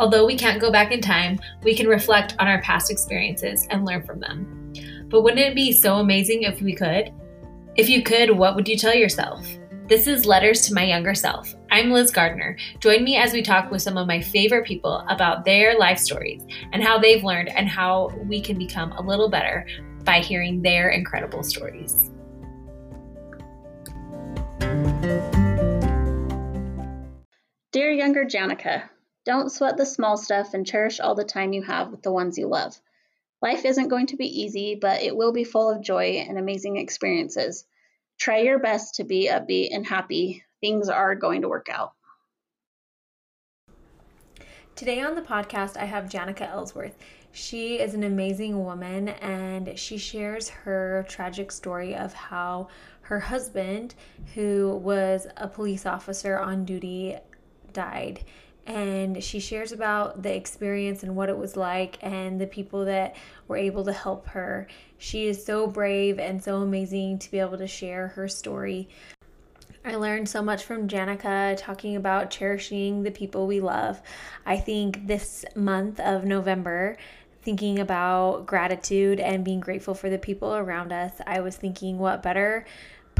Although we can't go back in time, we can reflect on our past experiences and learn from them. But wouldn't it be so amazing if we could? If you could, what would you tell yourself? This is Letters to My Younger Self. I'm Liz Gardner. Join me as we talk with some of my favorite people about their life stories and how they've learned and how we can become a little better by hearing their incredible stories. Dear younger Janica, don't sweat the small stuff and cherish all the time you have with the ones you love. Life isn't going to be easy, but it will be full of joy and amazing experiences. Try your best to be upbeat and happy. Things are going to work out. Today on the podcast, I have Janica Ellsworth. She is an amazing woman and she shares her tragic story of how her husband, who was a police officer on duty, died and she shares about the experience and what it was like and the people that were able to help her. She is so brave and so amazing to be able to share her story. I learned so much from Janica talking about cherishing the people we love. I think this month of November, thinking about gratitude and being grateful for the people around us, I was thinking what better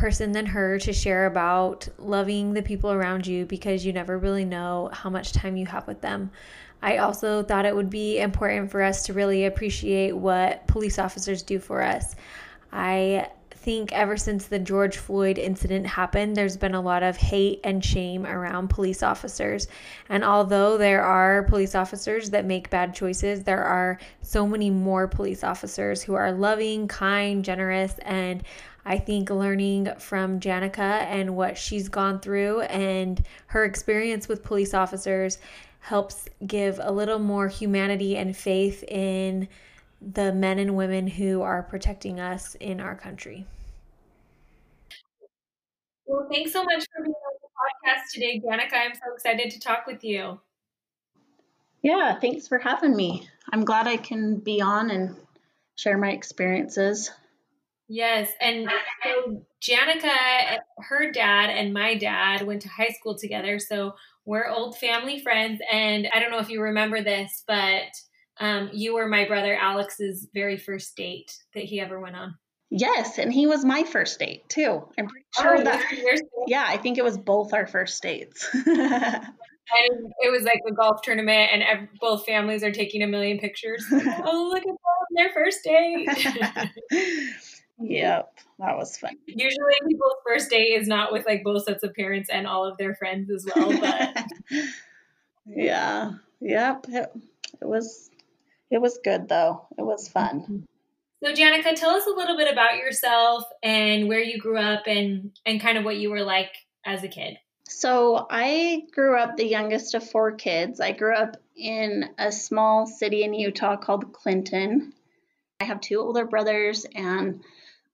person than her to share about loving the people around you because you never really know how much time you have with them. I also thought it would be important for us to really appreciate what police officers do for us. I think ever since the George Floyd incident happened, there's been a lot of hate and shame around police officers. And although there are police officers that make bad choices, there are so many more police officers who are loving, kind, generous, and I think learning from Janica and what she's gone through and her experience with police officers helps give a little more humanity and faith in the men and women who are protecting us in our country. Well, thanks so much for being on the podcast today, Janica. I'm so excited to talk with you. Yeah, thanks for having me. I'm glad I can be on and share my experiences. Yes, and so Janica, her dad and my dad went to high school together, so we're old family friends. And I don't know if you remember this, but um, you were my brother Alex's very first date that he ever went on. Yes, and he was my first date too. I'm pretty sure oh, that. Yeah, I think it was both our first dates. and it was like a golf tournament, and every, both families are taking a million pictures. oh, look at them, their first date. Yep, that was fun. Usually, people's first date is not with like both sets of parents and all of their friends as well. But yeah, yep, it, it was it was good though. It was fun. Mm-hmm. So, Janica, tell us a little bit about yourself and where you grew up and and kind of what you were like as a kid. So, I grew up the youngest of four kids. I grew up in a small city in Utah called Clinton. I have two older brothers and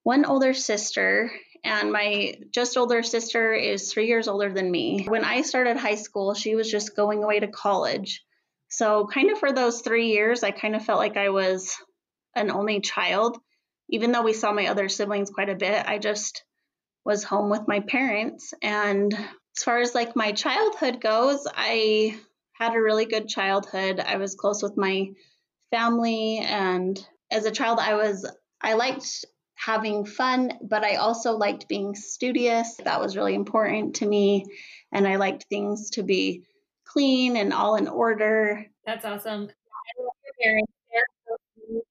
one older sister, and my just older sister is three years older than me. When I started high school, she was just going away to college. So, kind of for those three years, I kind of felt like I was an only child. Even though we saw my other siblings quite a bit, I just was home with my parents. And as far as like my childhood goes, I had a really good childhood. I was close with my family and as a child I was I liked having fun, but I also liked being studious. That was really important to me. And I liked things to be clean and all in order. That's awesome. I love your parents. They're so sweet.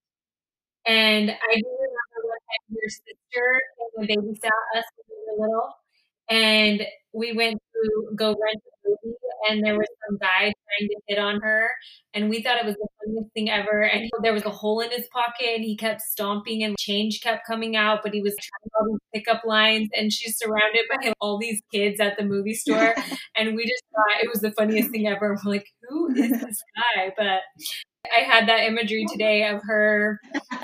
And I do remember one your sister came and babysat us when we were little. And we went to go rent movie and there was some guy trying to hit on her and we thought it was the funniest thing ever and there was a hole in his pocket and he kept stomping and change kept coming out but he was trying all these pickup lines and she's surrounded by all these kids at the movie store and we just thought it was the funniest thing ever we're like who is this guy but I had that imagery today of her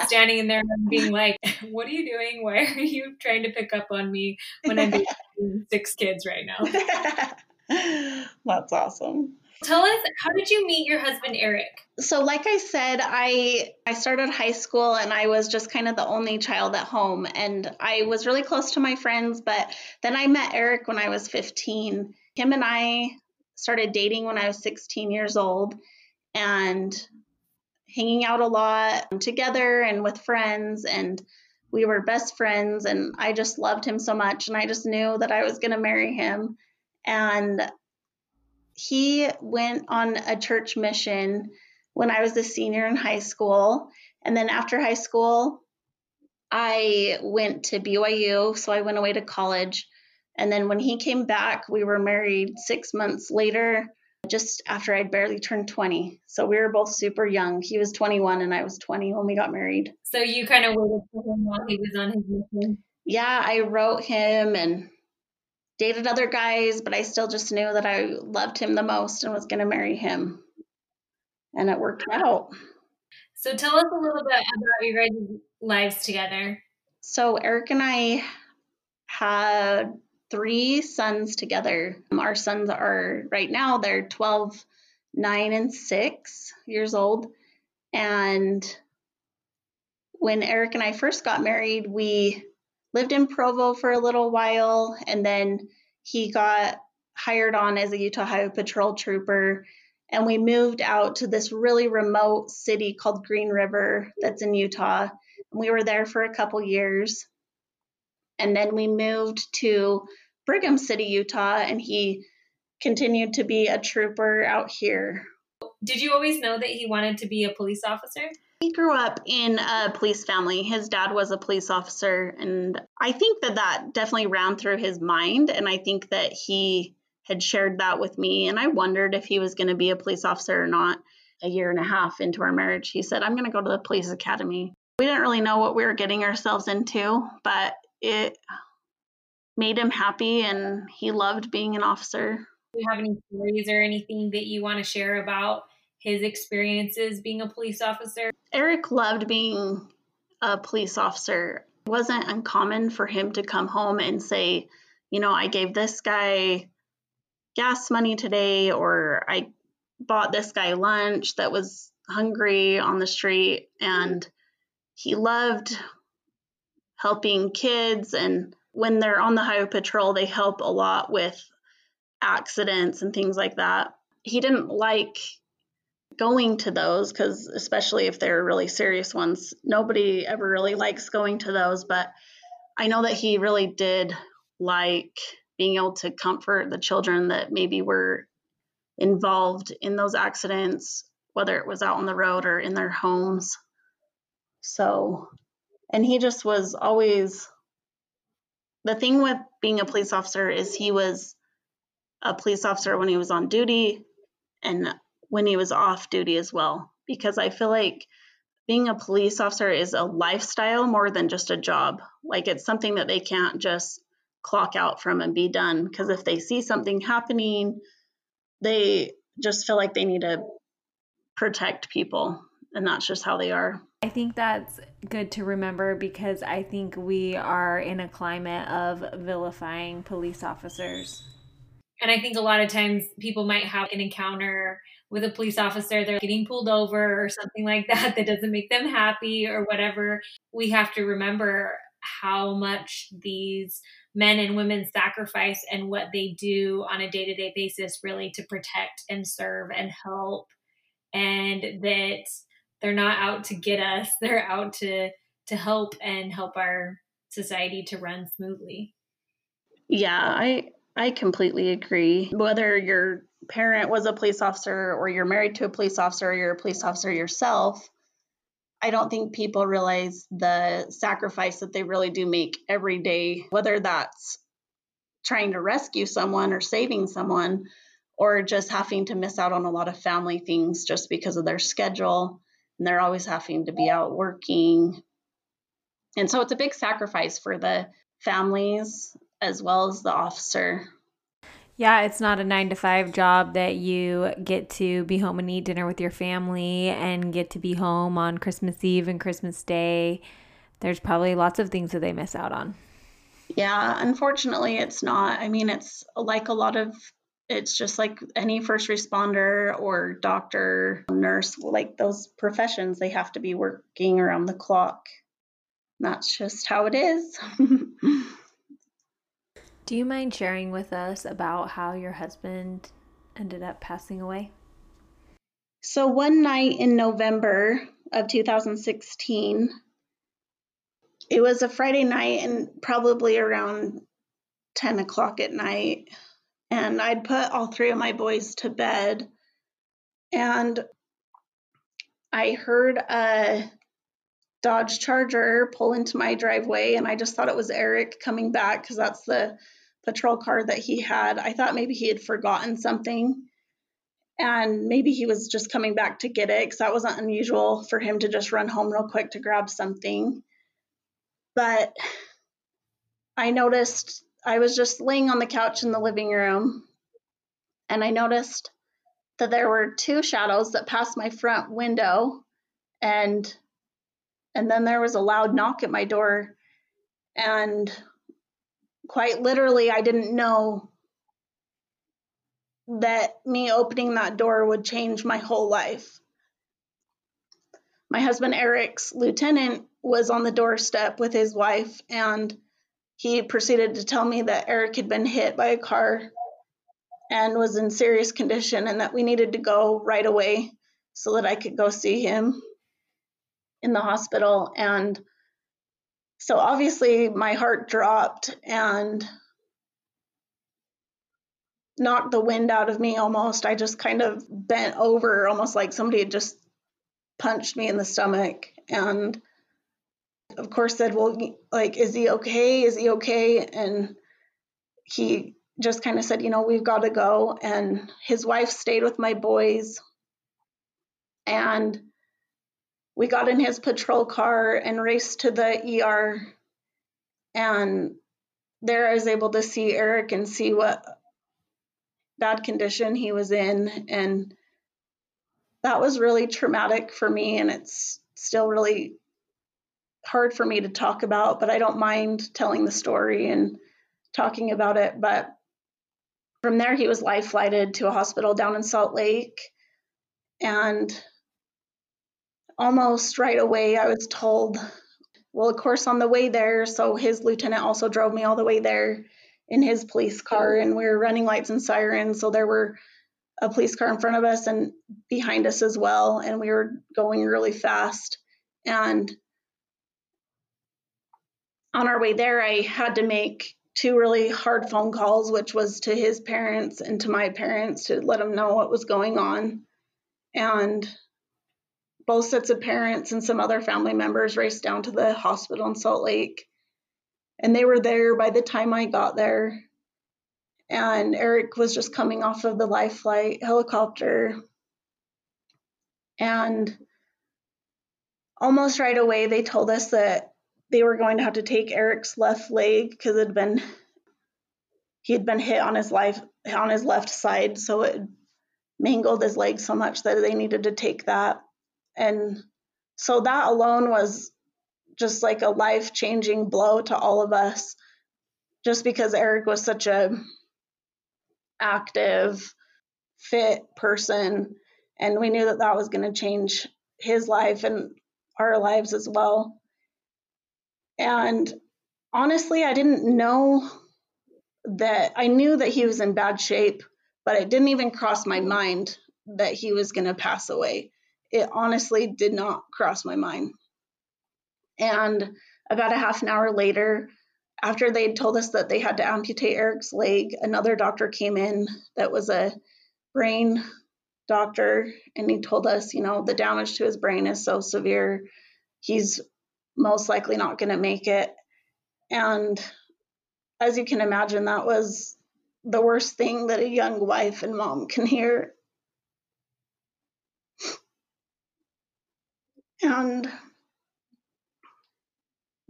standing in there and being like, What are you doing? Why are you trying to pick up on me when I'm six kids right now? That's awesome. Tell us, how did you meet your husband Eric? So like I said, I I started high school and I was just kind of the only child at home and I was really close to my friends, but then I met Eric when I was 15. Him and I started dating when I was 16 years old and hanging out a lot together and with friends and we were best friends and I just loved him so much and I just knew that I was going to marry him and he went on a church mission when I was a senior in high school and then after high school I went to BYU so I went away to college and then when he came back we were married 6 months later just after I'd barely turned 20. So we were both super young. He was 21 and I was 20 when we got married. So you kind of waited for him while he was on his mission? Yeah, I wrote him and dated other guys, but I still just knew that I loved him the most and was going to marry him. And it worked out. So tell us a little bit about your guys' lives together. So Eric and I had three sons together. Um, our sons are right now, they're 12, 9, and 6 years old. And when Eric and I first got married, we lived in Provo for a little while, and then he got hired on as a Utah Highway Patrol trooper. And we moved out to this really remote city called Green River that's in Utah. And we were there for a couple years. And then we moved to Brigham City, Utah, and he continued to be a trooper out here. Did you always know that he wanted to be a police officer? He grew up in a police family. His dad was a police officer, and I think that that definitely ran through his mind. And I think that he had shared that with me. And I wondered if he was going to be a police officer or not. A year and a half into our marriage, he said, I'm going to go to the police academy. We didn't really know what we were getting ourselves into, but it made him happy and he loved being an officer. Do you have any stories or anything that you want to share about his experiences being a police officer? Eric loved being a police officer. It wasn't uncommon for him to come home and say, you know, I gave this guy gas money today, or I bought this guy lunch that was hungry on the street. And he loved helping kids and when they're on the highway patrol, they help a lot with accidents and things like that. He didn't like going to those because, especially if they're really serious ones, nobody ever really likes going to those. But I know that he really did like being able to comfort the children that maybe were involved in those accidents, whether it was out on the road or in their homes. So, and he just was always the thing with being a police officer is he was a police officer when he was on duty and when he was off duty as well. Because I feel like being a police officer is a lifestyle more than just a job. Like it's something that they can't just clock out from and be done. Because if they see something happening, they just feel like they need to protect people. And that's just how they are. I think that's good to remember because I think we are in a climate of vilifying police officers. And I think a lot of times people might have an encounter with a police officer, they're getting pulled over or something like that that doesn't make them happy or whatever. We have to remember how much these men and women sacrifice and what they do on a day to day basis, really to protect and serve and help. And that they're not out to get us they're out to to help and help our society to run smoothly yeah i i completely agree whether your parent was a police officer or you're married to a police officer or you're a police officer yourself i don't think people realize the sacrifice that they really do make every day whether that's trying to rescue someone or saving someone or just having to miss out on a lot of family things just because of their schedule and they're always having to be out working. And so it's a big sacrifice for the families as well as the officer. Yeah, it's not a nine to five job that you get to be home and eat dinner with your family and get to be home on Christmas Eve and Christmas Day. There's probably lots of things that they miss out on. Yeah, unfortunately, it's not. I mean, it's like a lot of it's just like any first responder or doctor, nurse, like those professions, they have to be working around the clock. That's just how it is. Do you mind sharing with us about how your husband ended up passing away? So one night in November of 2016, it was a Friday night and probably around 10 o'clock at night. And I'd put all three of my boys to bed. And I heard a Dodge Charger pull into my driveway, and I just thought it was Eric coming back because that's the patrol car that he had. I thought maybe he had forgotten something and maybe he was just coming back to get it because that wasn't unusual for him to just run home real quick to grab something. But I noticed I was just laying on the couch in the living room and I noticed that there were two shadows that passed my front window and and then there was a loud knock at my door and quite literally I didn't know that me opening that door would change my whole life. My husband Eric's lieutenant was on the doorstep with his wife, and he proceeded to tell me that Eric had been hit by a car and was in serious condition, and that we needed to go right away so that I could go see him in the hospital. And so obviously, my heart dropped, and knocked the wind out of me almost. I just kind of bent over, almost like somebody had just punched me in the stomach. And of course, said, Well, like, is he okay? Is he okay? And he just kind of said, You know, we've got to go. And his wife stayed with my boys. And we got in his patrol car and raced to the ER. And there I was able to see Eric and see what bad condition he was in. And that was really traumatic for me. And it's still really hard for me to talk about, but I don't mind telling the story and talking about it. But from there, he was life flighted to a hospital down in Salt Lake. And almost right away, I was told, well, of course, on the way there, so his lieutenant also drove me all the way there in his police car and we were running lights and sirens. So there were a police car in front of us and behind us as well. And we were going really fast. And on our way there, I had to make two really hard phone calls, which was to his parents and to my parents to let them know what was going on. And both sets of parents and some other family members raced down to the hospital in Salt Lake and they were there by the time I got there. And Eric was just coming off of the life flight helicopter. And almost right away, they told us that they were going to have to take Eric's left leg because it had been he had been hit on his life on his left side, so it mangled his leg so much that they needed to take that. And so that alone was just like a life changing blow to all of us just because Eric was such a active fit person and we knew that that was going to change his life and our lives as well. And honestly I didn't know that I knew that he was in bad shape but it didn't even cross my mind that he was going to pass away it honestly did not cross my mind and about a half an hour later, after they told us that they had to amputate Eric's leg, another doctor came in that was a brain doctor, and he told us, you know, the damage to his brain is so severe, he's most likely not going to make it. And as you can imagine, that was the worst thing that a young wife and mom can hear. And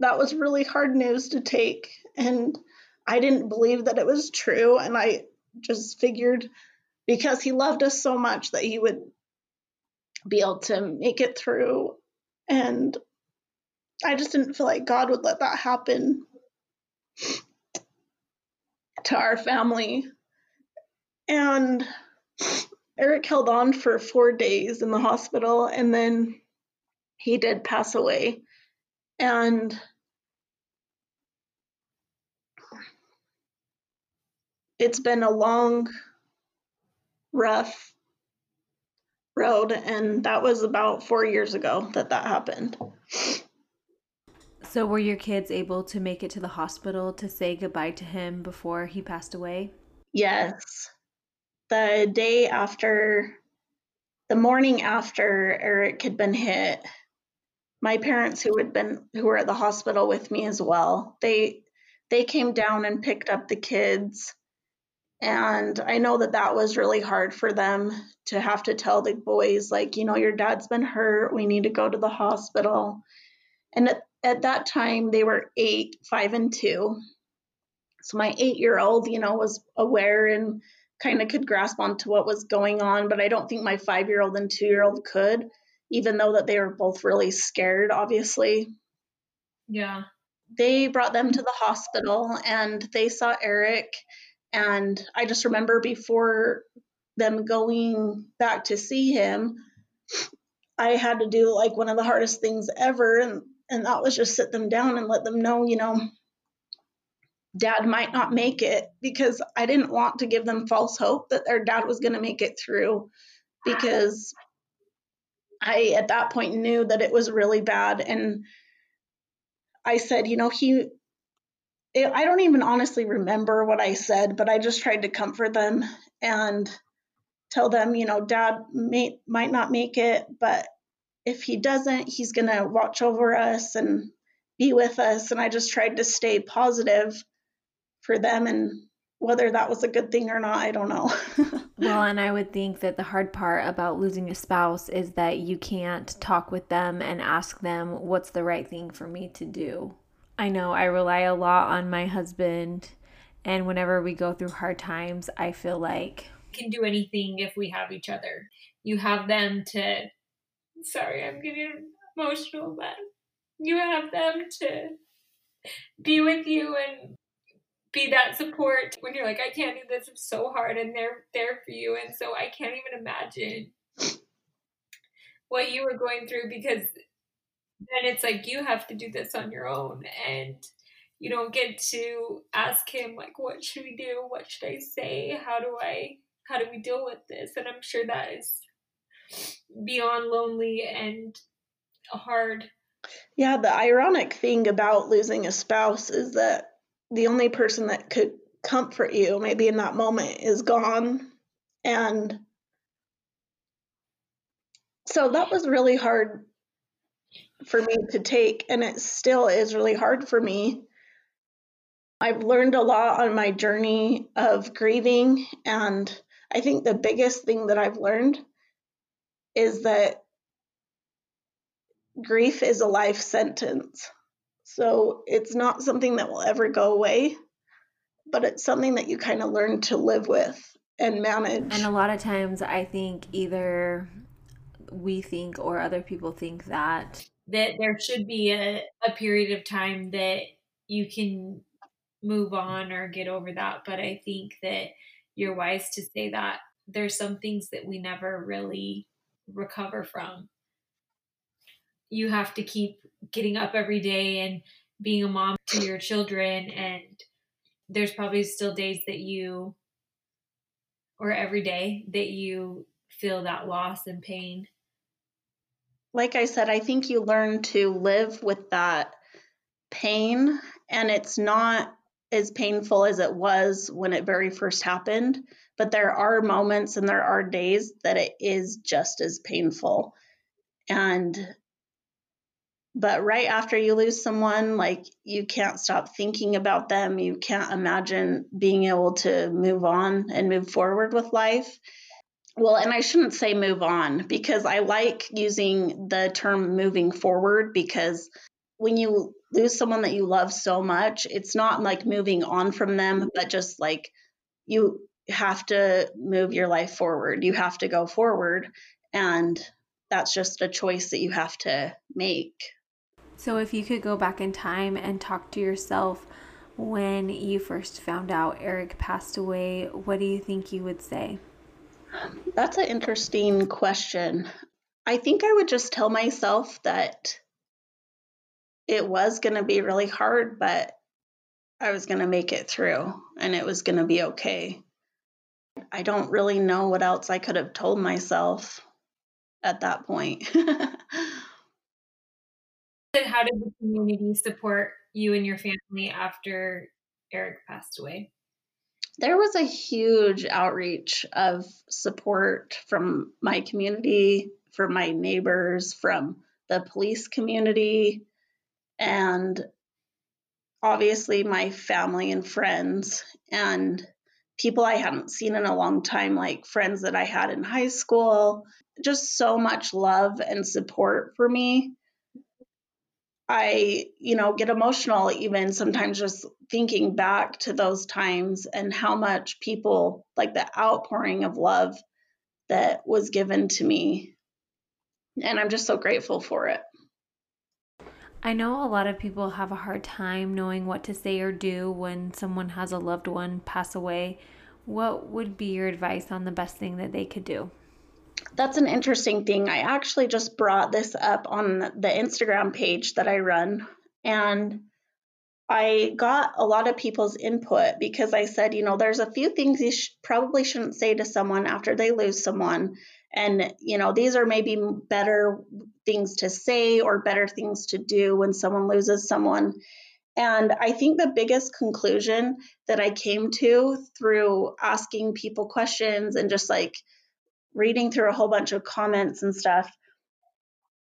that was really hard news to take. And I didn't believe that it was true. And I just figured because he loved us so much that he would be able to make it through. And I just didn't feel like God would let that happen to our family. And Eric held on for four days in the hospital and then he did pass away. And it's been a long, rough road. And that was about four years ago that that happened. So, were your kids able to make it to the hospital to say goodbye to him before he passed away? Yes. The day after, the morning after Eric had been hit, my parents who had been who were at the hospital with me as well they they came down and picked up the kids. And i know that that was really hard for them to have to tell the boys like you know your dad's been hurt. We need to go to the hospital. And at, at that time they were eight five and two. So my eight year old you know was aware and kind of could grasp onto what was going on but i don't think my five year old and two year old could even though that they were both really scared, obviously. Yeah. They brought them to the hospital and they saw Eric. And I just remember before them going back to see him, I had to do like one of the hardest things ever. And, and that was just sit them down and let them know, you know, dad might not make it because I didn't want to give them false hope that their dad was going to make it through because I, at that point, knew that it was really bad. And I said, you know, he, it, I don't even honestly remember what I said, but I just tried to comfort them and tell them, you know, dad may, might not make it, but if he doesn't, he's going to watch over us and be with us. And I just tried to stay positive for them. And whether that was a good thing or not, I don't know. well, and I would think that the hard part about losing a spouse is that you can't talk with them and ask them what's the right thing for me to do. I know I rely a lot on my husband, and whenever we go through hard times, I feel like can do anything if we have each other. You have them to sorry, I'm getting emotional, but you have them to be with you and be that support when you're like, I can't do this, it's so hard, and they're there for you. And so I can't even imagine what you were going through because then it's like you have to do this on your own and you don't get to ask him like what should we do? What should i say? How do i how do we deal with this? And i'm sure that is beyond lonely and hard. Yeah the ironic thing about losing a spouse is that the only person that could comfort you maybe in that moment is gone. And so that was really hard for me to take and it still is really hard for me. I've learned a lot on my journey of grieving and i think the biggest thing that i've learned is that grief is a life sentence so it's not something that will ever go away, but it's something that you kind of learn to live with and manage. And a lot of times I think either we think or other people think that that there should be a, a period of time that you can move on or get over that. But I think that you're wise to say that there's some things that we never really recover from you have to keep getting up every day and being a mom to your children and there's probably still days that you or every day that you feel that loss and pain. Like i said i think you learn to live with that pain and it's not as painful as it was when it very first happened but there are moments and there are days that it is just as painful. And but right after you lose someone like you can't stop thinking about them. You can't imagine being able to move on and move forward with life. Well and i shouldn't say move on because i like using the term moving forward because when you lose someone that you love so much it's not like moving on from them but just like you have to move your life forward. You have to go forward and that's just a choice that you have to make so, if you could go back in time and talk to yourself when you first found out Eric passed away, what do you think you would say? That's an interesting question. I think I would just tell myself that it was going to be really hard, but I was going to make it through and it was going to be okay. I don't really know what else I could have told myself. at that point. how did the community support you and your family after Eric passed away? There was a huge outreach of support from my community, from my neighbors, from the police community, and obviously my family and friends, and people I hadn't seen in a long time, like friends that I had in high school. Just so much love and support for me. I, you know, get emotional even sometimes just thinking back to those times and how much people, like the outpouring of love that was given to me. And I'm just so grateful for it. I know a lot of people have a hard time knowing what to say or do when someone has a loved one pass away. What would be your advice on the best thing that they could do? That's an interesting thing. I actually just brought this up on the Instagram page that I run, and I got a lot of people's input because I said, you know, there's a few things you sh- probably shouldn't say to someone after they lose someone. And, you know, these are maybe better things to say or better things to do when someone loses someone. And I think the biggest conclusion that I came to through asking people questions and just like reading through a whole bunch of comments and stuff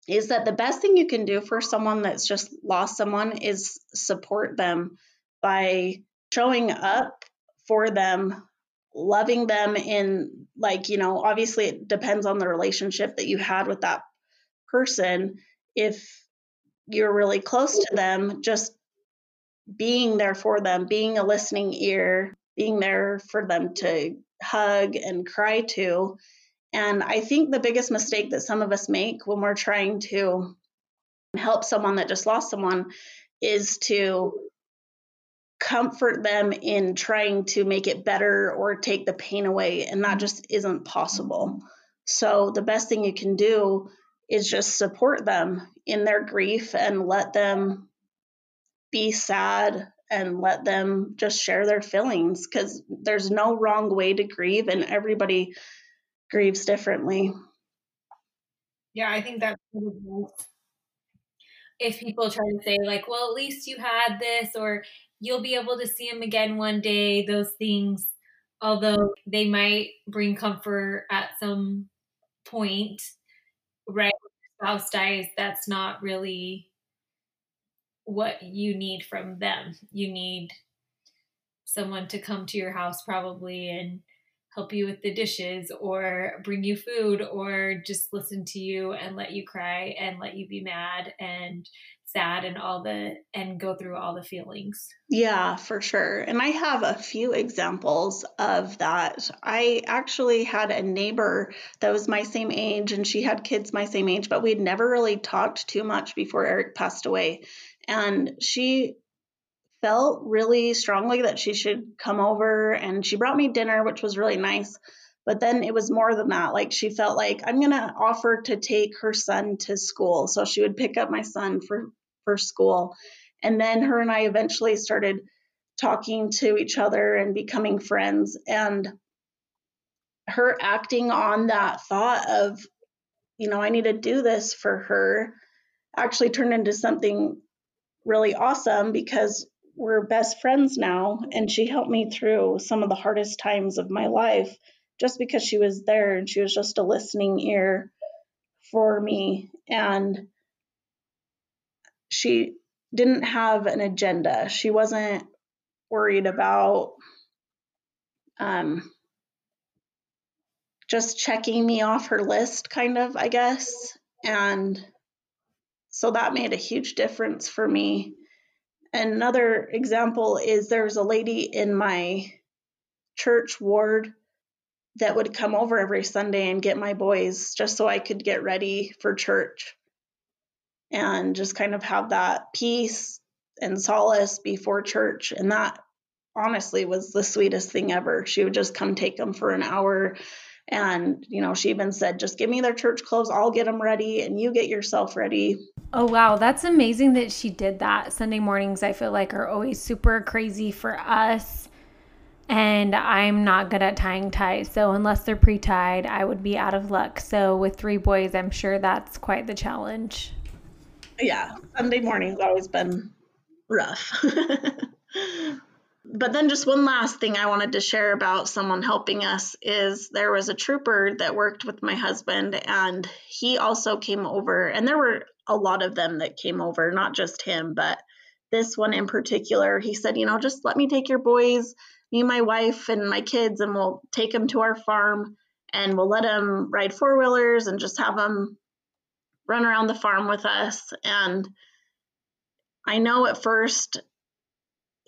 is that the best thing you can do for someone that's just lost someone is support them by showing up for them loving them in like you know obviously it depends on the relationship that you had with that person. If you're really close to them just being there for them being a listening ear being there for them to hug and cry to and i think the biggest mistake that some of us make when we're trying to help someone that just lost someone is to comfort them in trying to make it better or take the pain away. And that just isn't possible. So, the best thing you can do is just support them in their grief and let them be sad and let them just share their feelings because there's no wrong way to grieve and everybody grieves differently. Yeah, I think that's if people try to say like, well, at least you had this or you'll be able to see him again one day. Those things, although they might bring comfort at some point, right? Spouse dies, that's not really what you need from them. You need someone to come to your house probably and help you with the dishes or bring you food or just listen to you and let you cry and let you be mad and sad and all the and go through all the feelings. Yeah, for sure. And I have a few examples of that. I actually had a neighbor that was my same age and she had kids my same age, but we'd never really talked too much before Eric passed away. And she felt really strongly that she should come over and she brought me dinner, which was really nice. But then it was more than that. Like she felt like I'm going to offer to take her son to school. So she would pick up my son for for school. And then her and I eventually started talking to each other and becoming friends. And her acting on that thought of, you know, I need to do this for her actually turned into something really awesome because we're best friends now. And she helped me through some of the hardest times of my life just because she was there and she was just a listening ear for me. And she didn't have an agenda. She wasn't worried about um, just checking me off her list, kind of, I guess. And so that made a huge difference for me. Another example is there's a lady in my church ward that would come over every Sunday and get my boys just so I could get ready for church and just kind of have that peace and solace before church. And that honestly was the sweetest thing ever. She would just come take them for an hour. And, you know, she even said, just give me their church clothes, I'll get them ready, and you get yourself ready. Oh, wow. That's amazing that she did that. Sunday mornings, I feel like, are always super crazy for us. and I'm not good at tying ties. So unless they're pre-tied, I would be out of luck. So with three boys, I'm sure that's quite the challenge. Yeah, Sunday morning's always been rough. but then just one last thing I wanted to share about someone helping us is there was a trooper that worked with my husband and he also came over and there were a lot of them that came over, not just him, but this one in particular, he said, you know, just let me take your boys me, my wife, and my kids, and we'll take them to our farm and we'll let them ride four wheelers and just have them run around the farm with us. And I know at first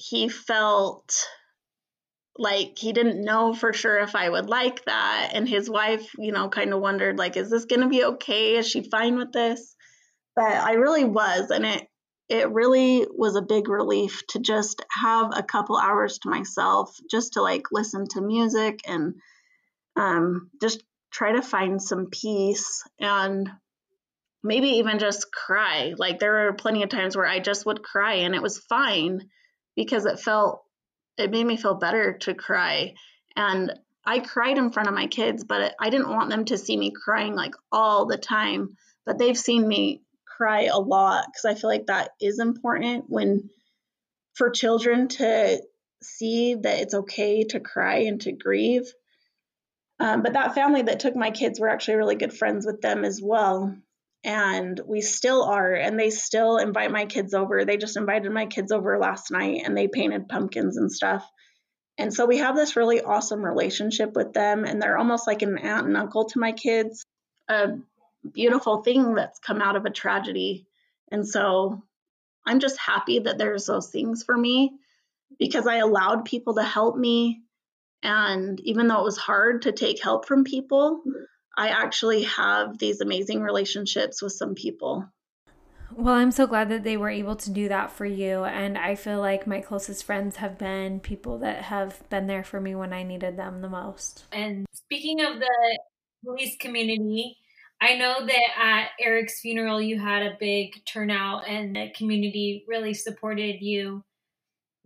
he felt like he didn't know for sure if I would like that. And his wife, you know, kind of wondered, like, is this going to be okay? Is she fine with this? But I really was. And it, it really was a big relief to just have a couple hours to myself just to like listen to music and um, just try to find some peace and maybe even just cry like there were plenty of times where i just would cry and it was fine because it felt it made me feel better to cry and i cried in front of my kids but i didn't want them to see me crying like all the time but they've seen me cry a lot because I feel like that is important when for children to see that it's okay to cry and to grieve. Um, but that family that took my kids were actually really good friends with them as well. And we still are, and they still invite my kids over. They just invited my kids over last night and they painted pumpkins and stuff. And so we have this really awesome relationship with them, and they're almost like an aunt and uncle to my kids. a beautiful thing that's come out of a tragedy. And so I'm just happy that there's those things for me because I allowed people to help me. And even though it was hard to take help from people, I actually have these amazing relationships with some people. Well, I'm so glad that they were able to do that for you. And I feel like my closest friends have been people that have been there for me when I needed them the most. And speaking of the police community, I know that at Eric's funeral, you had a big turnout and the community really supported you.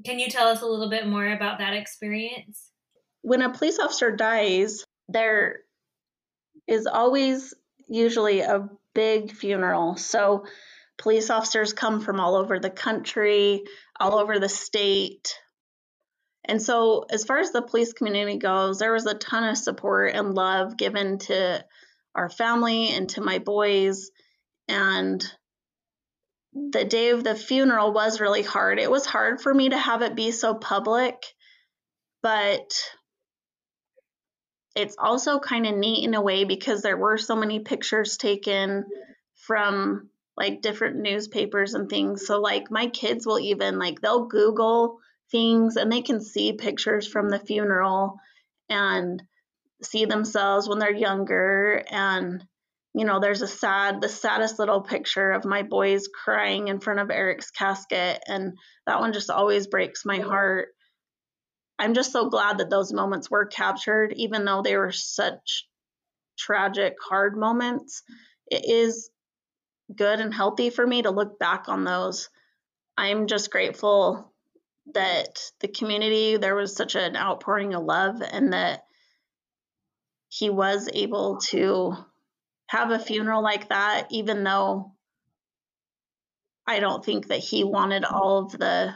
Can you tell us a little bit more about that experience? When a police officer dies, there is always usually a big funeral. So, police officers come from all over the country, all over the state. And so, as far as the police community goes, there was a ton of support and love given to our family and to my boys. And the day of the funeral was really hard. It was hard for me to have it be so public, but it's also kind of neat in a way because there were so many pictures taken from like different newspapers and things. So like my kids will even like they'll Google things and they can see pictures from the funeral and see themselves when they're younger. And you know there's a sad the saddest little picture of my boys crying in front of Eric's casket. And that one just always breaks my heart I'm just so glad that those moments were captured even though they were such tragic hard moments. It is good and healthy for me to look back on those. I'm just grateful that the community there was such an outpouring of love and that he was able to have a funeral like that, even though I don't think that he wanted all of the,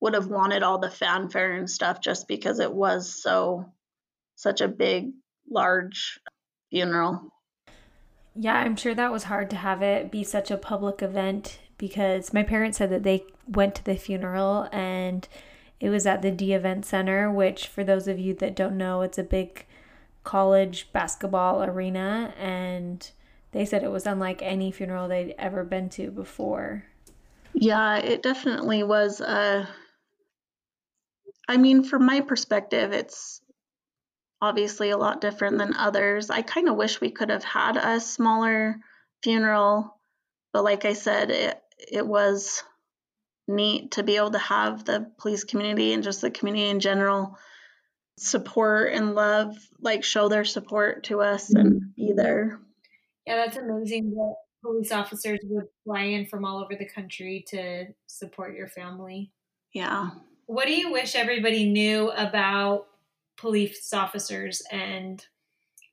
would have wanted all the fanfare and stuff just because it was so, such a big, large funeral. Yeah, I'm sure that was hard to have it be such a public event because my parents said that they went to the funeral and it was at the Dee Event Center, which, for those of you that don't know, it's a big college basketball arena and they said it was unlike any funeral they'd ever been to before. Yeah, it definitely was uh I mean, from my perspective, it's obviously a lot different than others. I kind of wish we could have had a smaller funeral, but like I said, it it was neat to be able to have the police community and just the community in general support and love, like show their support to us and mm-hmm. be there. Yeah, that's amazing that police officers would fly in from all over the country to support your family. Yeah. What do you wish everybody knew about police officers and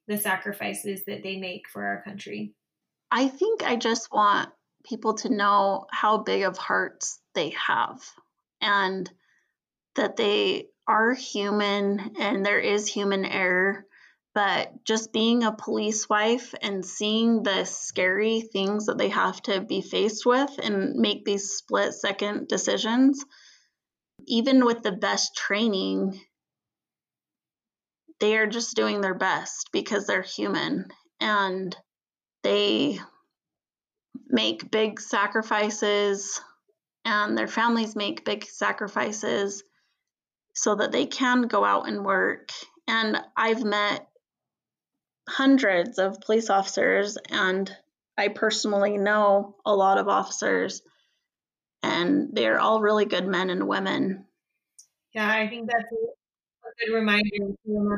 the sacrifices that they make for our country? I think I just want people to know how big of hearts they have and that they are human and there is human error. But just being a police wife and seeing the scary things that they have to be faced with and make these split second decisions, even with the best training, they are just doing their best because they're human and they make big sacrifices and their families make big sacrifices so that they can go out and work. And I've met hundreds of police officers, and I personally know a lot of officers, and they're all really good men and women. Yeah, I think that's a good reminder to remember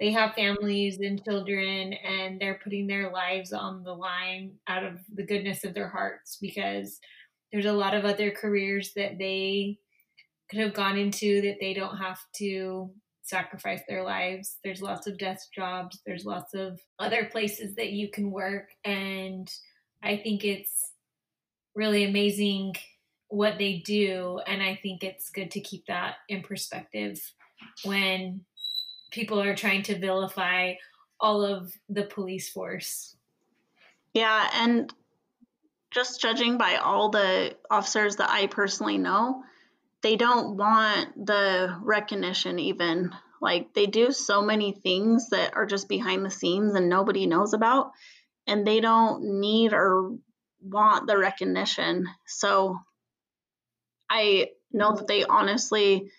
they have families and children and they're putting their lives on the line out of the goodness of their hearts because there's a lot of other careers that they could have gone into that they don't have to sacrifice their lives. There's lots of desk jobs, there's lots of other places that you can work. And I think it's really amazing what they do. And I think it's good to keep that in perspective when people are trying to vilify all of the police force. Yeah, and just judging by all the officers that I personally know, they don't want the recognition even. Like they do so many things that are just behind the scenes and nobody knows about, and they don't need or want the recognition. So I know that they honestly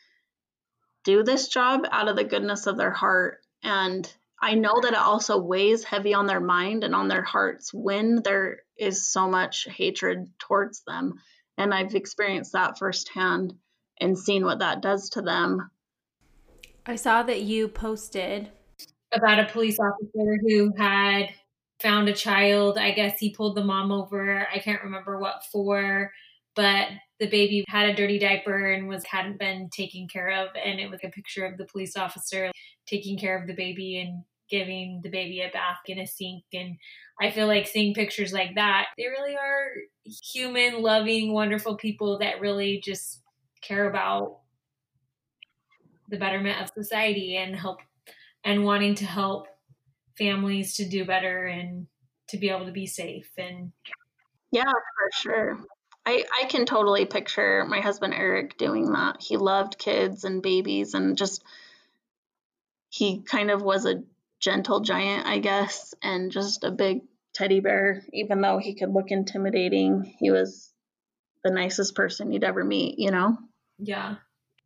do this job out of the goodness of their heart. And I know that it also weighs heavy on their mind and on their hearts when there is so much hatred towards them. And I've experienced that firsthand and seen what that does to them. I saw that you posted about a police officer who had found a child. I guess he pulled the mom over. I can't remember what for, but the baby had a dirty diaper and was hadn't been taken care of and it was a picture of the police officer taking care of the baby and giving the baby a bath in a sink. And i feel like seeing pictures like that they really are human loving wonderful people that really just care about the betterment of society and help and wanting to help families to do better and to be able to be safe and yeah for sure I, I can totally picture my husband Eric doing that. He loved kids and babies and just he kind of was a gentle giant, I guess, and just a big teddy bear. Even though he could look intimidating, he was the nicest person you'd ever meet, you know? Yeah.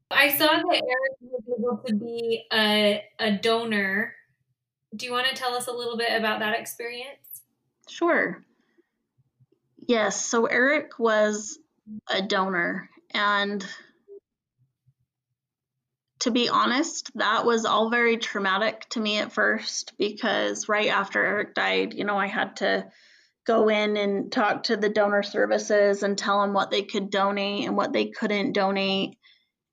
I saw that Eric was able to be a, a donor. Do you want to tell us a little bit about that experience? Sure. Yes, so Eric was a donor, and to be honest, that was all very traumatic to me at first because right after Eric died, you know, I had to go in and talk to the donor services and tell them what they could donate and what they couldn't donate.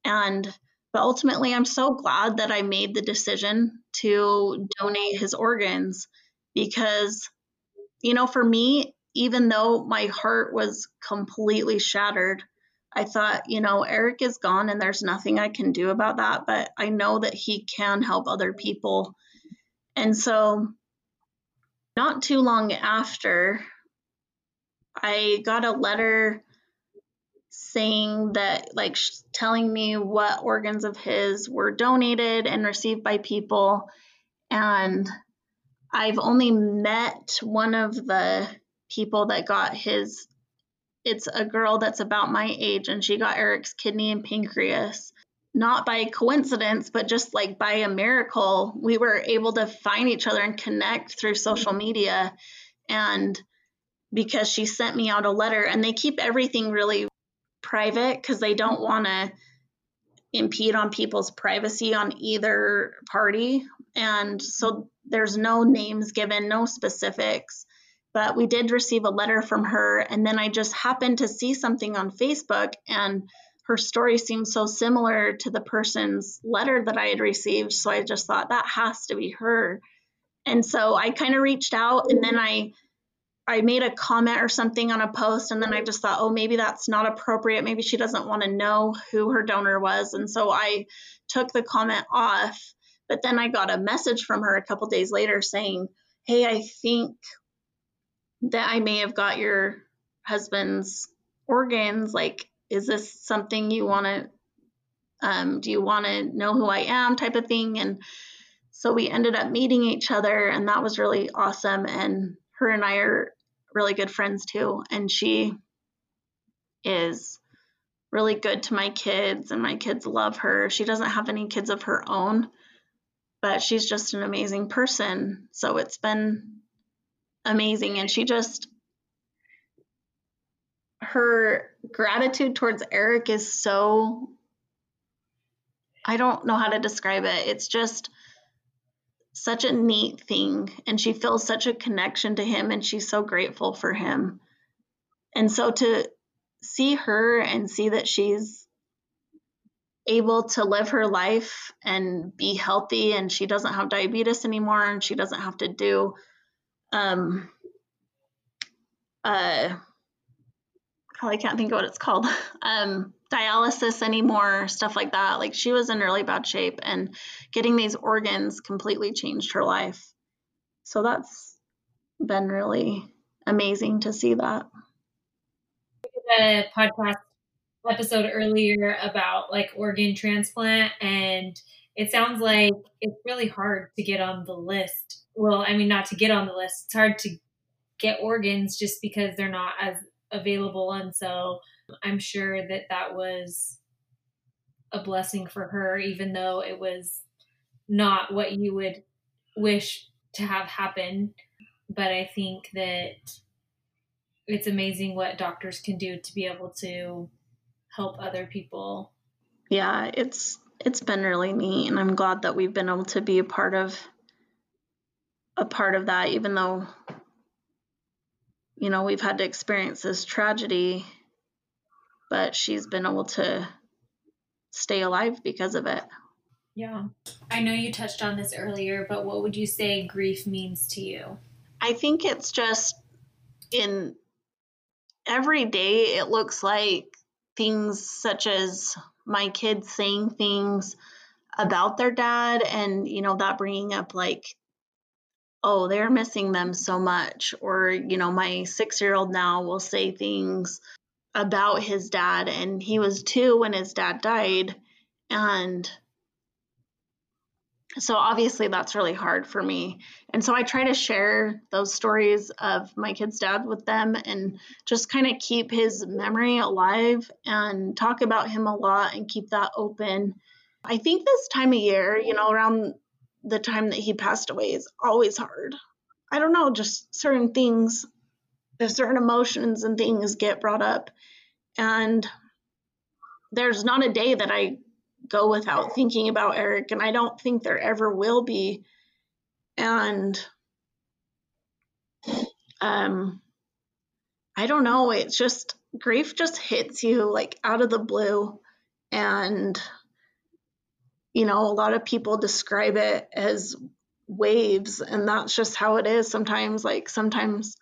And but ultimately, I'm so glad that I made the decision to donate his organs because, you know, for me, even though my heart was completely shattered, I thought, you know, Eric is gone and there's nothing I can do about that, but I know that he can help other people. And so, not too long after, I got a letter saying that, like, telling me what organs of his were donated and received by people. And I've only met one of the people that got his it's a girl that's about my age and she got Eric's kidney and pancreas not by coincidence but just like by a miracle. We were able to find each other and connect through social media and because she sent me out a letter and they keep everything really private because they don't want to impede on people's privacy on either party and so there's no names given no specifics but we did receive a letter from her and then i just happened to see something on facebook and her story seemed so similar to the person's letter that I had received. So I just thought that has to be her. And so I kind of reached out and then I I made a comment or something on a post and then I just thought, oh, maybe that's not appropriate. Maybe she doesn't want to know who her donor was. And so I took the comment off. But then I got a message from her a couple days later saying, hey, I think that I may have got your husband's organs. Like, is this something you want to, um, do you want to know who I am type of thing? And so we ended up meeting each other, and that was really awesome. And her and I are really good friends too. And she is really good to my kids, and my kids love her. She doesn't have any kids of her own, but she's just an amazing person. So it's been amazing. And she just, her gratitude towards Eric is so, I don't know how to describe it. It's just, such a neat thing and she feels such a connection to him and she's so grateful for him. And so to see her and see that she's able to live her life and be healthy and she doesn't have diabetes anymore and she doesn't have to do um uh I can't think of what it's called. Um dialysis anymore, stuff like that. Like she was in really bad shape, and getting these organs completely changed her life. So that's been really amazing to see that. The podcast episode earlier about like organ transplant, and it sounds like it's really hard to get on the list. Well, I mean, not to get on the list, it's hard to get organs just because they're not as available. And so I'm sure that that was a blessing for her, even though it was not what you would wish to have happen. But I think that it's amazing what doctors can do to be able to help other people. Yeah, it's it's been really neat and I'm glad that we've been able to be a part of a part of that even though you know, we've had to experience this tragedy but she's been able to stay alive because of it. Yeah. I know you touched on this earlier, but what would you say grief means to you? I think it's just in every day, it looks like things such as my kids saying things about their dad and, you know, that bringing up like, oh, they're missing them so much. Or, you know, my six year old now will say things about his dad and he was 2 when his dad died. And so obviously that's really hard for me. And so i try to share those stories of my kid's dad with them and just kind of keep his memory alive and talk about him a lot and keep that open. I think this time of year you know around the time that he passed away is always hard i don't know just certain things there's certain emotions and things get brought up and there's not a day that I go without thinking about Eric, and I don't think there ever will be. And um, I don't know. It's just grief just hits you like out of the blue, and you know, a lot of people describe it as waves, and that's just how it is. Sometimes, like sometimes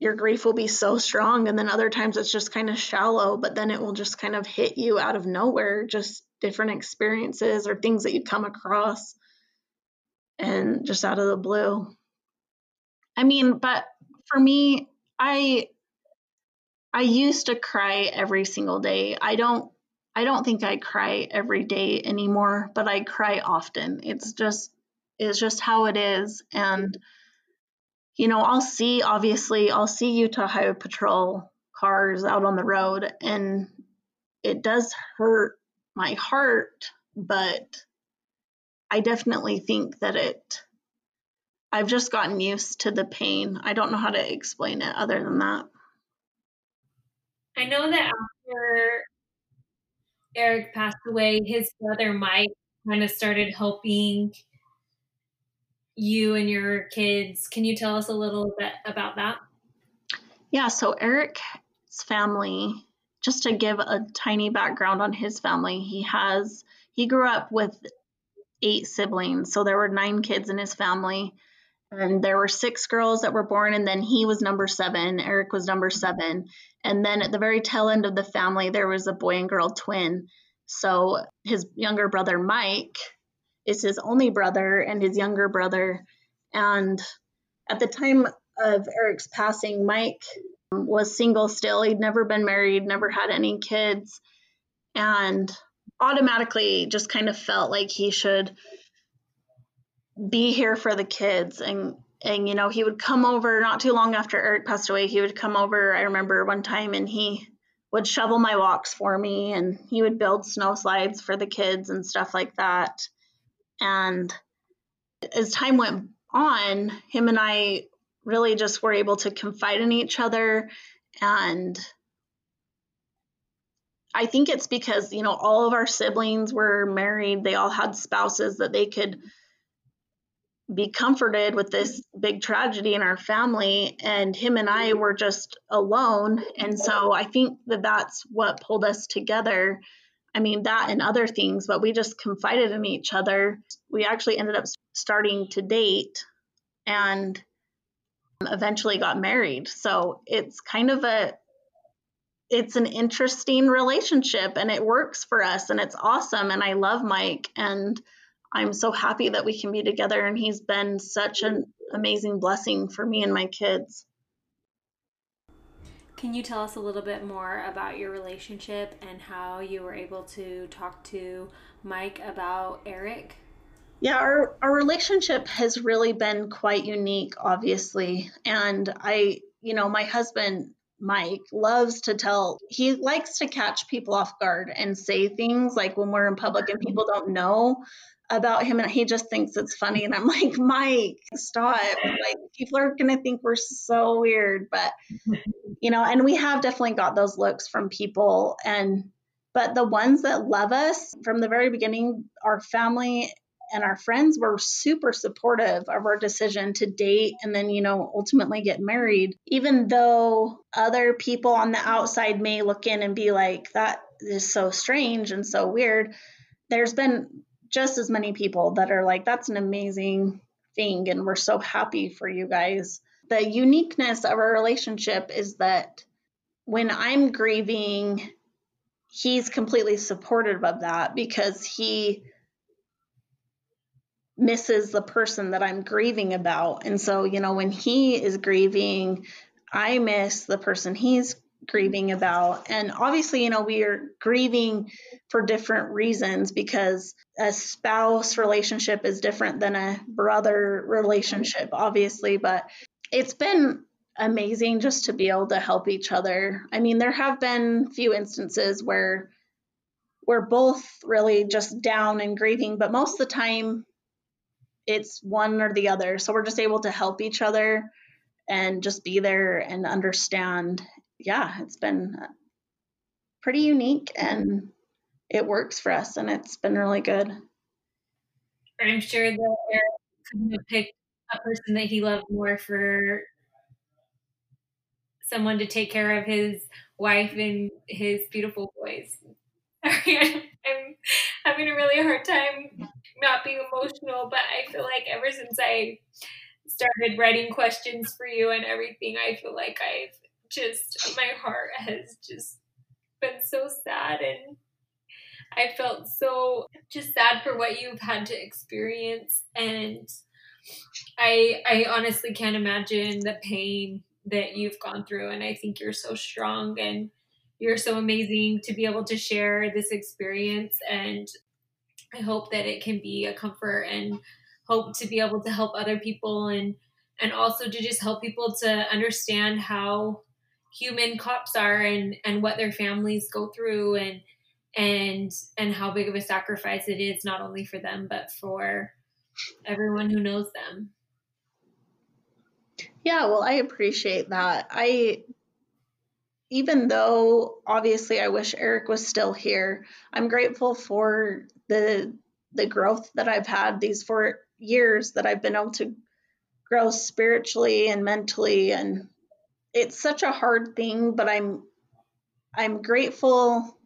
your grief will be so strong and then other times it's just kind of shallow but then it will just kind of hit you out of nowhere just different experiences or things that you come across and just out of the blue i mean but for me i i used to cry every single day i don't i don't think i cry every day anymore but i cry often it's just it's just how it is and you know, I'll see, obviously, I'll see Utah Highway Patrol cars out on the road, and it does hurt my heart, but I definitely think that it, I've just gotten used to the pain. I don't know how to explain it other than that. I know that after Eric passed away, his brother Mike kind of started helping you and your kids. Can you tell us a little bit about that? Yeah, so Eric's family just to give a tiny background on his family, he has he grew up with eight siblings, so there were nine kids in his family. And there were six girls that were born, and then he was number seven. Eric was number seven. And then at the very tail end of the family, there was a boy and girl twin. So his younger brother, Mike, is his only brother and his younger brother. And at the time of Eric's passing, Mike was single still. He'd never been married, never had any kids, and automatically just kind of felt like he should be here for the kids. And and you know he would come over not too long after Eric passed away he would come over I remember one time and he would shovel my walks for me and he would build snow slides for the kids and stuff like that. And as time went on him and I really just were able to confide in each other. And I think it's because you know all of our siblings were married they all had spouses that they could be comforted with this big tragedy in our family and him and I were just alone. And so I think that that's what pulled us together. I mean that and other things but we just confided in each other. We actually ended up starting to date and eventually got married. So it's kind of a it's an interesting relationship and it works for us and it's awesome and I love Mike and I'm so happy that we can be together and he's been such an amazing blessing for me and my kids. Can you tell us a little bit more about your relationship and how you were able to talk to Mike about Eric? Yeah, our, our relationship has really been quite unique, obviously. And I, you know, my husband, Mike, loves to tell, he likes to catch people off guard and say things like when we're in public and people don't know about him and he just thinks it's funny and I'm like Mike stop like people are going to think we're so weird but you know and we have definitely got those looks from people and but the ones that love us from the very beginning our family and our friends were super supportive of our decision to date and then, you know, ultimately get married. Even though other people on the outside may look in and be like, that is so strange and so weird, there's been just as many people that are like, that's an amazing thing. And we're so happy for you guys. The uniqueness of our relationship is that when I'm grieving, he's completely supportive of that because he misses the person that I'm grieving about. And so, you know, when he is grieving, I miss the person he's grieving about. And obviously, you know, we are grieving for different reasons because a spouse relationship is different than a brother relationship, obviously. But it's been amazing just to be able to help each other. I mean, there have been few instances where we're both really just down and grieving, but most of the time it's one or the other. So we're just able to help each other and just be there and understand. Yeah, it's been pretty unique and it works for us and it's been really good. I'm sure that Eric couldn't have picked a person that he loved more for someone to take care of his wife and his beautiful boys. I'm having a really hard time not being emotional, but I feel like ever since I started writing questions for you and everything, I feel like I've just, my heart has just been so sad and I felt so just sad for what you've had to experience and I I honestly can't imagine the pain that you've gone through and I think you're so strong and you're so amazing to be able to share this experience and I hope that it can be a comfort and hope to be able to help other people and and also to just help people to understand how human cops are and and what their families go through and and and how big of a sacrifice it is not only for them but for everyone who knows them. Yeah, well, I appreciate that. I even though obviously I wish Eric was still here, I'm grateful for the the growth that I've had these four years that I've been able to grow spiritually and mentally and it's such a hard thing, but I'm I'm grateful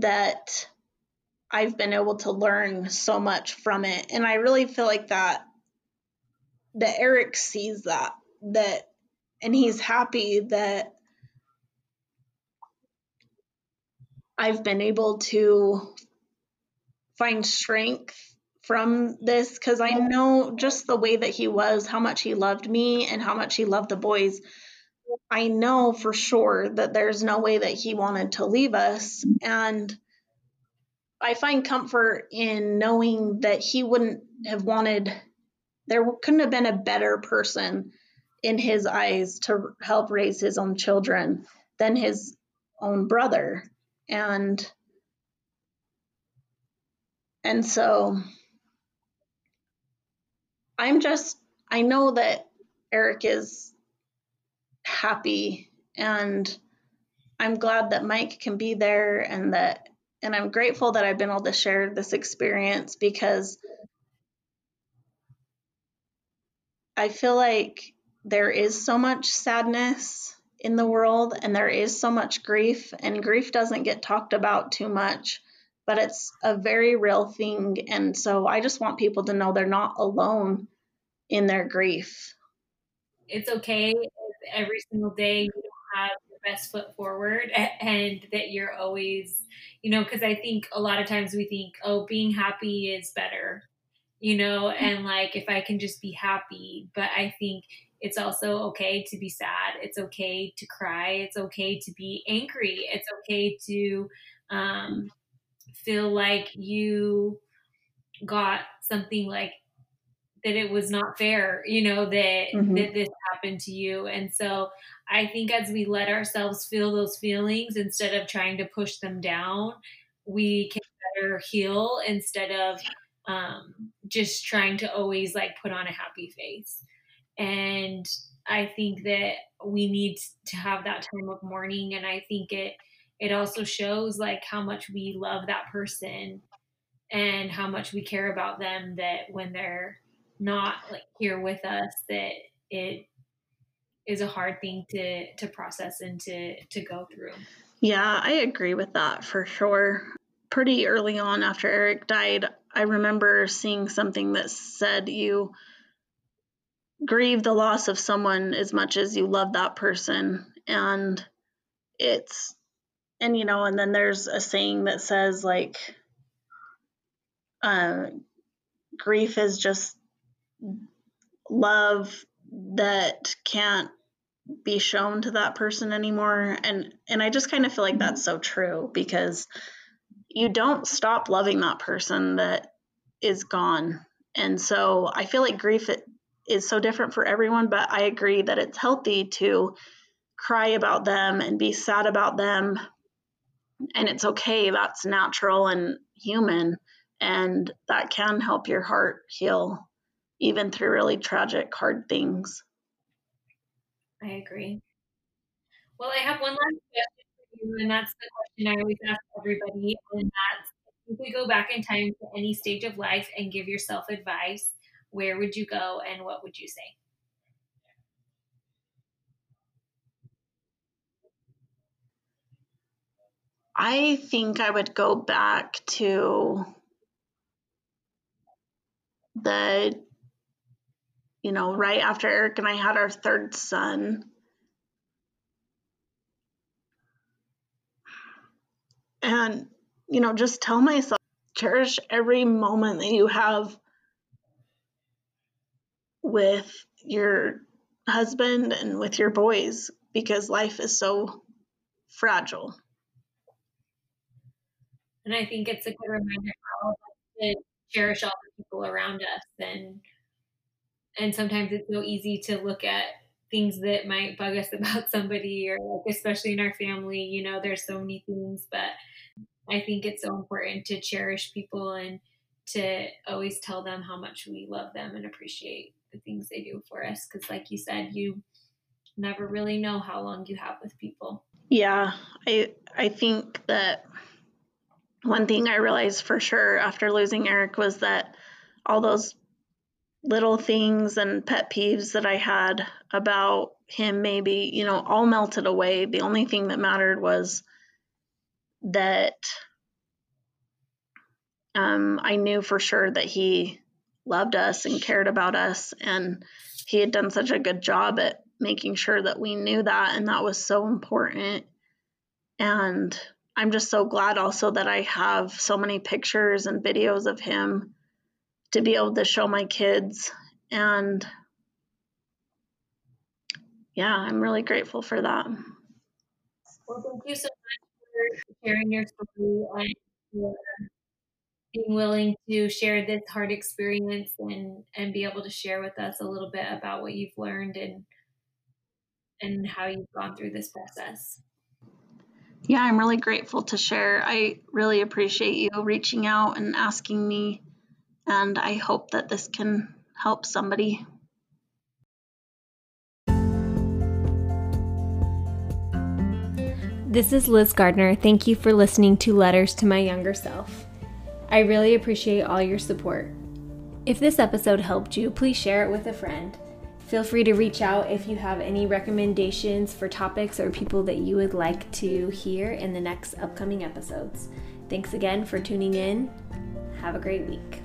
that I've been able to learn so much from it. And I really feel like that that Eric sees that that and he's happy that I've been able to find strength from this because I know just the way that he was, how much he loved me and how much he loved the boys. I know for sure that there's no way that he wanted to leave us. And I find comfort in knowing that he wouldn't have wanted, there couldn't have been a better person in his eyes to help raise his own children than his own brother. And and so I'm just I know that Eric is happy. And I'm glad that Mike can be there and that and I'm grateful that I've been able to share this experience because I feel like there is so much sadness in the world and there is so much grief and grief doesn't get talked about too much but it's a very real thing. And so I just want people to know they're not alone in their grief. It's okay every single day you don't have your best foot forward and that you're always, you know, because I think a lot of times we think, oh, being happy is better, you know, mm-hmm. and like if I can just be happy. But I think it's also okay to be sad. It's okay to cry. It's okay to be angry. It's okay to um, feel like you got something like that it was not fair, you know, that mm-hmm. that this happened to you. And so I think as we let ourselves feel those feelings instead of trying to push them down, we can better heal instead of um, just trying to always like put on a happy face. And I think that we need to have that time of mourning. And I think it it also shows like how much we love that person and how much we care about them that when they're not like here with us that it is a hard thing to to process and to to go through. Yeah, I agree with that for sure. Pretty early on after Eric died, I remember seeing something that said you grieve the loss of someone as much as you love that person and it's and you know and then there's a saying that says like uh, grief is just love that can't be shown to that person anymore and and I just kind of feel like that's so true because you don't stop loving that person that is gone. And so I feel like grief is so different for everyone, but I agree that it's healthy to cry about them and be sad about them. And it's okay, that's natural and human, and that can help your heart heal even through really tragic, hard things. I agree. Well, I have one last question for you, and that's the question I always ask everybody, and that's if we go back in time to any stage of life and give yourself advice, where would you go and what would you say? I think I would go back to the you know, right after Eric and I had our third son. And, you know, just tell myself, cherish every moment that you have with your husband and with your boys because life is so fragile. And I think it's a good reminder to cherish all the people around us and and sometimes it's so easy to look at things that might bug us about somebody or like especially in our family you know there's so many things but i think it's so important to cherish people and to always tell them how much we love them and appreciate the things they do for us because like you said you never really know how long you have with people. Yeah i i think that one thing i realized for sure after losing eric was that all those little things and pet peeves that I had about him maybe, you know, all melted away. The only thing that mattered was that um, I knew for sure that he loved us and cared about us. And he had done such a good job at making sure that we knew that. And that was so important. And I'm just so glad also that I have so many pictures and videos of him to be able to show my kids. And yeah, I'm really grateful for that. Well, thank you so much for sharing your story and being willing to share this hard experience and and be able to share with us a little bit about what you've learned and and how you've gone through this process. Yeah, I'm really grateful to share. I really appreciate you reaching out and asking me, and I hope that this can help somebody. This is Liz Gardner. Thank you for listening to Letters to My Younger Self. I really appreciate all your support. If this episode helped you, please share it with a friend. Feel free to reach out if you have any recommendations for topics or people that you would like to hear in the next upcoming episodes. Thanks again for tuning in. Have a great week.